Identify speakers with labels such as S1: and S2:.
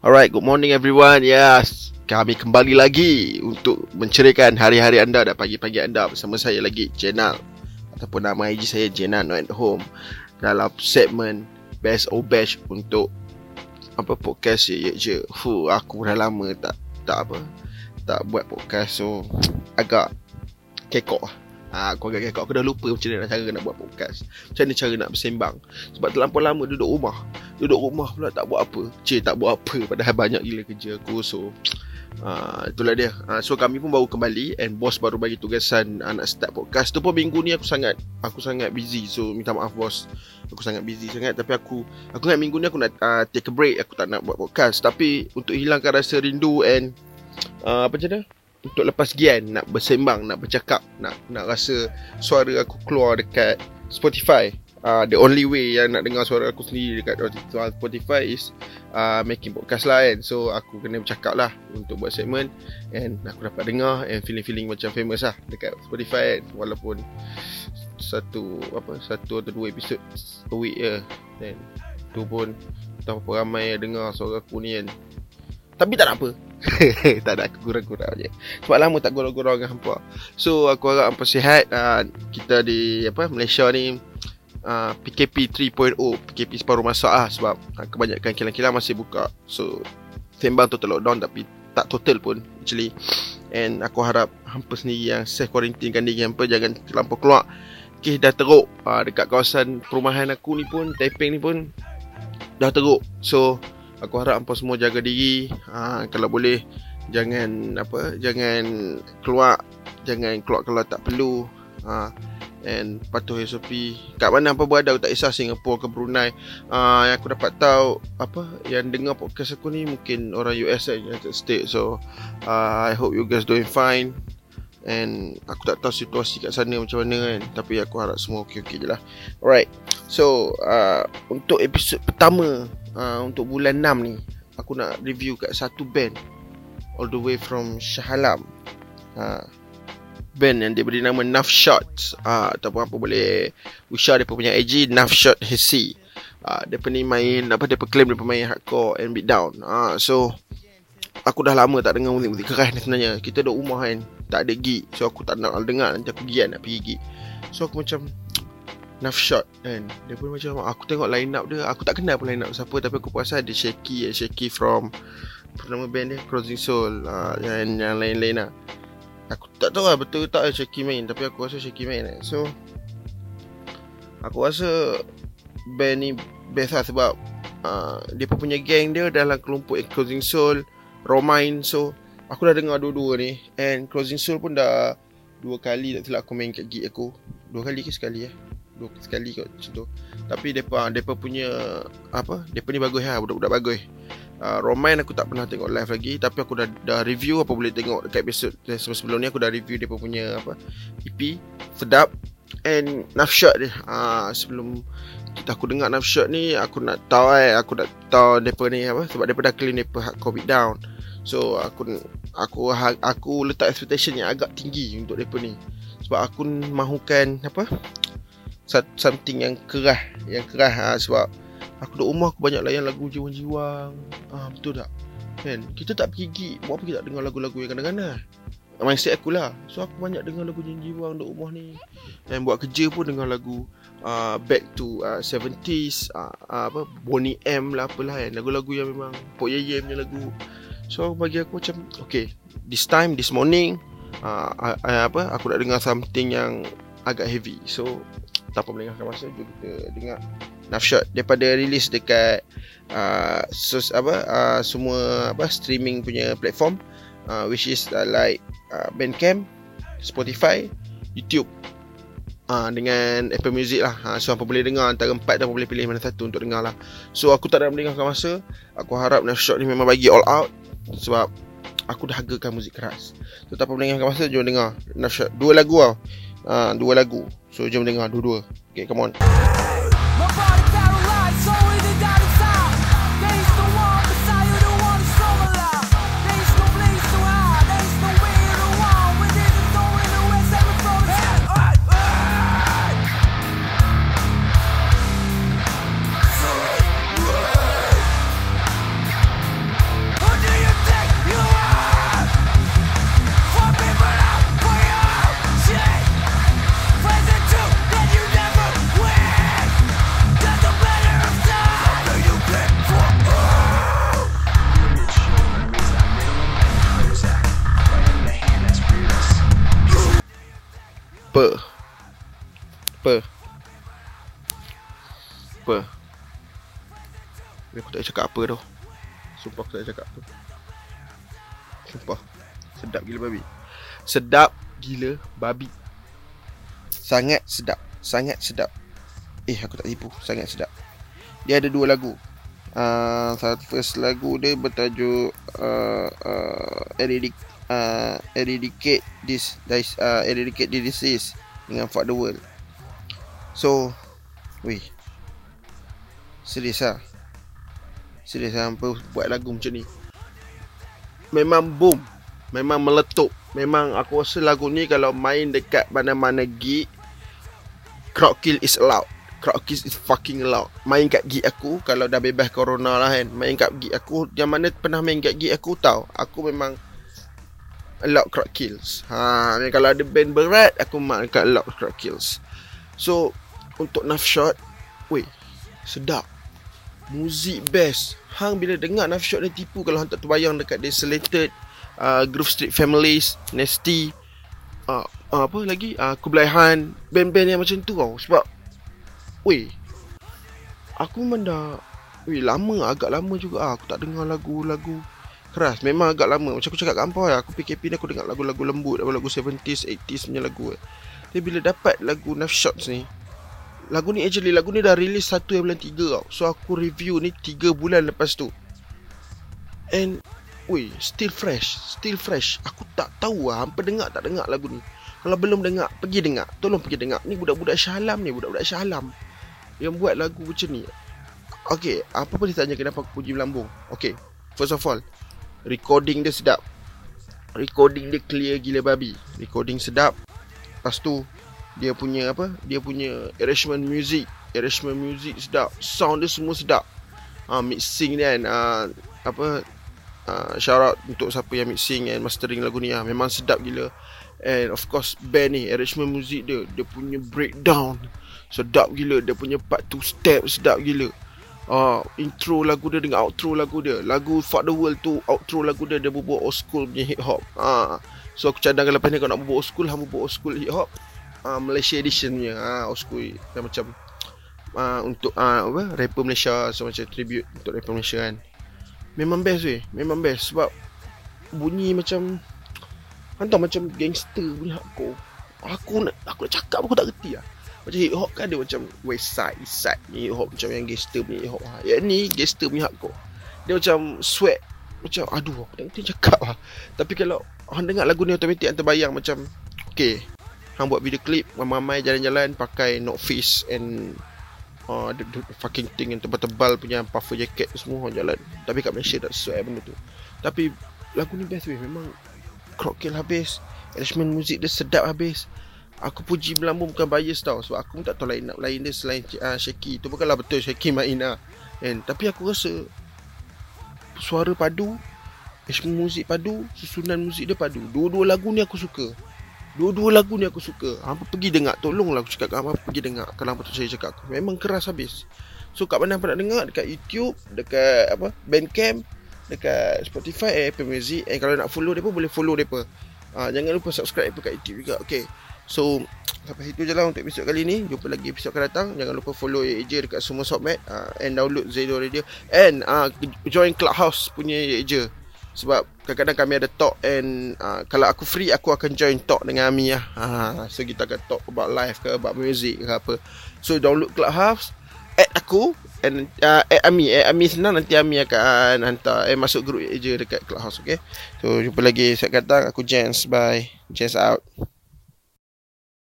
S1: Alright, good morning everyone. Yes, kami kembali lagi untuk mencerikan hari-hari anda dan pagi-pagi anda bersama saya lagi, Jenal. Ataupun nama IG saya, Jenal Not At Home. Dalam segmen Best or Bash untuk apa podcast ye ye je. Fu, aku dah lama tak tak apa tak buat podcast so agak kekok lah. Ha, aku agak kekok Aku dah lupa macam mana cara nak buat podcast. Macam mana cara nak bersembang. Sebab terlampau lama duduk rumah. Duduk rumah pula tak buat apa. Cik tak buat apa. Padahal banyak gila kerja aku So uh, Itulah dia. Uh, So kami pun baru kembali And boss baru bagi tugasan uh, Nak start podcast. Tu pun minggu ni aku sangat Aku sangat busy. So minta maaf bos. Aku sangat busy sangat. Tapi aku Aku ingat minggu ni aku nak uh, Take a break. Aku tak nak buat podcast. Tapi Untuk hilangkan rasa rindu And uh, Apa macam mana untuk lepas gian nak bersembang nak bercakap nak nak rasa suara aku keluar dekat Spotify. Uh, the only way yang nak dengar suara aku sendiri dekat Spotify is uh, making podcast lah kan. So aku kena bercakap lah untuk buat segmen and aku dapat dengar and feeling-feeling macam famous lah dekat Spotify kan. Walaupun satu apa satu atau dua episod per week je. Then tu pun tak apa ramai yang dengar suara aku ni kan. Tapi tak nak apa Tak ada aku gurau-gurau je. Sebab lama tak gurau-gurau dengan hampa. So aku harap hampa sihat. Uh, Kita di apa Malaysia ni uh, PKP 3.0 PKP separuh masa lah Sebab uh, kebanyakan kilang-kilang masih buka. So Sembang total lockdown Tapi tak total pun Actually. And aku harap Hampa sendiri yang Self quarantine kan diri hampa Jangan terlampau keluar. Kes dah teruk uh, Dekat kawasan perumahan aku ni pun Taiping ni pun Dah teruk. So aku harap hampa semua jaga diri. Ha, kalau boleh jangan apa jangan keluar jangan keluar kalau tak perlu. Ha, and patuh SOP kat mana apa berada aku tak kisah Singapura ke Brunei. Uh, yang aku dapat tahu apa yang dengar podcast aku ni mungkin orang US lah United States. So uh, I hope you guys doing fine. And aku tak tahu situasi kat sana macam mana kan. Tapi aku harap semua okey-okey je lah. Alright. So uh, untuk episod pertama uh, untuk bulan 6 ni aku nak review kat satu band all the way from Shah Alam. Uh, band yang dia beri nama Nuff Shots. Uh, ataupun apa boleh usah dia punya IG Nuff Shot Hesi uh, dia pun main apa dia claim dia pemain hardcore and beatdown. Uh, so aku dah lama tak dengar muzik-muzik keras ni sebenarnya. Kita duduk rumah kan tak ada gig. So aku tak nak dengar nanti aku gian nak pergi gig. So aku macam Nuff shot kan? Dia pun macam Aku tengok line up dia Aku tak kenal pun line up siapa Tapi aku perasan ada Shaky eh, Shaky from Apa nama band dia Crossing Soul uh, yang, yang lain-lain lah. Aku tak tahu lah betul tak Shaky main Tapi aku rasa Shaky main eh. So Aku rasa Band ni Best lah sebab uh, Dia pun punya gang dia Dalam kelompok Closing Soul Romain So Aku dah dengar dua-dua ni. And Closing Soul pun dah Dua kali tak silap aku main kat gig aku. Dua kali ke sekali eh dua sekali kot macam tu. Tapi depa depa punya apa depa ni bagus lah budak-budak bagus. Uh, Romain aku tak pernah tengok live lagi tapi aku dah dah review apa boleh tengok dekat episod sebelum ni aku dah review depa punya apa EP sedap and Nafshot dia. Uh, sebelum kita aku dengar Nafshot ni aku nak tahu eh aku nak tahu depa ni apa sebab depa dah clean depa covid down. So aku aku aku letak expectation yang agak tinggi untuk depa ni. Sebab aku mahukan apa something yang keras yang keras ha, sebab aku duduk rumah aku banyak layan lagu jiwang-jiwang. Ah betul tak? Kan? Kita tak pergi gig buat apa kita tak dengar lagu-lagu yang kadang-kadang mindset aku lah. So aku banyak dengar lagu jiwang-jiwang duduk rumah ni. Dan buat kerja pun dengar lagu uh, back to uh, 70s uh, uh, apa Bonnie M lah apalah kan. Lagu-lagu yang memang Pok Yeye punya lagu. So bagi aku macam okay this time this morning uh, uh, apa aku nak dengar something yang agak heavy. So tanpa melengahkan masa jom kita dengar Nafshot daripada release dekat uh, sus, apa uh, semua apa streaming punya platform uh, which is uh, like uh, Bandcamp, Spotify, YouTube uh, dengan Apple Music lah. Uh, so apa boleh dengar antara empat dan apa boleh pilih mana satu untuk dengar lah. So aku tak nak melengahkan masa. Aku harap Nafshot ni memang bagi all out sebab aku dah hargakan muzik keras. So tanpa melengahkan masa jom dengar Nafshot. Dua lagu tau. Uh, dua lagu. So jom dengar dua-dua Okay come on Apa? Apa? Apa? Aku tak cakap apa tau. Sumpah aku tak cakap apa. Sumpah. Sedap gila babi. Sedap gila babi. Sangat sedap. Sangat sedap. Eh aku tak tipu. Sangat sedap. Dia ada dua lagu. Uh, first lagu dia bertajuk uh, uh, Eradicate uh, Eradicate this, this uh, Eradicate this disease Dengan Fuck the World So Wih Serius lah. Serius lah Apa buat lagu macam ni. Memang boom. Memang meletup. Memang aku rasa lagu ni Kalau main dekat mana-mana gig crowd kill is allowed. Crowd kill is fucking allowed. Main kat gig aku kalau dah bebas corona lah kan main kat gig aku yang mana pernah main kat gig aku tahu aku memang allowed crowd kills. Ha kalau ada band berat aku main kat allowed crowd kills. So untuk knife shot. Weh sedap. Muzik best. Hang bila dengar knife shot ni tipu kalau hang tak terbayang dekat Desolated uh, Groove Street Families Nasty uh, uh, apa lagi? Uh, Kublai Han band-band yang macam tu tau. Sebab weh aku memang dah weh lama agak lama juga. Ah, aku tak dengar lagu-lagu keras. Memang agak lama. Macam aku cakap kat hampa aku PKP ni aku dengar lagu-lagu lembut lagu 70s 80s punya lagu. Tapi bila dapat lagu Knife Shots ni lagu ni actually lagu ni dah release 1 bulan 3 tau so aku review ni 3 bulan lepas tu and Weh, still fresh, still fresh. Aku tak tahu lah, hampa dengar tak dengar lagu ni. Kalau belum dengar, pergi dengar. Tolong pergi dengar. Ni budak-budak Shah Alam ni, budak-budak Shah Alam. Yang buat lagu macam ni. Okay, apa pun ditanya kenapa aku puji melambung. Okay, first of all, recording dia sedap. Recording dia clear gila babi. Recording sedap. Lepas tu, dia punya apa? Dia punya arrangement music. Arrangement music sedap. Sound dia semua sedap. Ah, mixing dia kan. Ah, apa uh, shout out untuk siapa yang mixing and mastering lagu ni lah. Memang sedap gila. And of course band ni arrangement muzik dia dia punya breakdown sedap gila dia punya part two step sedap gila. Uh, intro lagu dia dengan outro lagu dia Lagu Fuck the World tu Outro lagu dia Dia berbuat old school punya hip hop uh, So aku cadangkan lepas ni Kau nak berbuat old school Hang berbuat old school hip hop uh, Malaysia edition punya. Uh, Old school. Yang macam uh, Untuk uh, apa Rapper Malaysia So macam tribute Untuk rapper Malaysia kan. Memang best weh. Memang best. Sebab Bunyi macam Hantar macam gangster punya hardcore Aku nak Aku nak cakap Aku tak kerti lah. Macam hip hop kan ada macam West side East side Ni hip hop. Macam yang gangster punya hip hop ha. Yang ni gangster punya hardcore. Dia macam sweat Macam aduh Aku tak kerti cakap lah. Tapi kalau Hang dengar lagu ni automatik Hang terbayang macam Okay Hang buat video klip Ramai-ramai jalan-jalan Pakai North Face And uh, the, the fucking thing yang tebal-tebal punya puffer jacket semua orang jalan. Tapi kat Malaysia tak sesuai benda tu. Tapi lagu ni best weh. Memang crowd kill habis. Arrangement muzik dia sedap habis. Aku puji melambung bukan bias tau. Sebab aku pun tak tahu lain nak lain dia selain uh, Shaky. Tu bukanlah betul Shaky main lah kan tapi aku rasa suara padu arrangement muzik padu susunan muzik dia padu. Dua-dua lagu ni aku suka Dua-dua lagu ni aku suka. Hampa pergi dengar Tolonglah aku cakap Hampa pergi dengar Kalau hampa tu saya cakap. Aku Memang keras habis. So kat mana hampa nak dengar? Dekat YouTube Dekat apa? Bandcamp Dekat Spotify eh, Apple Music. Eh kalau nak follow mereka Boleh follow mereka ha, Jangan lupa subscribe dekat YouTube juga. Okay. So Sampai situ je lah untuk episod kali ni. Jumpa lagi episod akan datang. Jangan lupa follow Yeja dekat semua softmat uh, And download Zedo Radio. And uh, join Clubhouse punya Yeja sebab kadang-kadang kami ada talk and uh, kalau aku free aku akan join talk dengan Ami lah. Ha, so kita akan talk about life ke about music ke apa. So download Clubhouse, add aku and uh, add Ami, add Ami senang nanti Ami akan hantar eh masuk group je dekat Clubhouse okay. So jumpa lagi saya kata aku Jens bye. Jens out.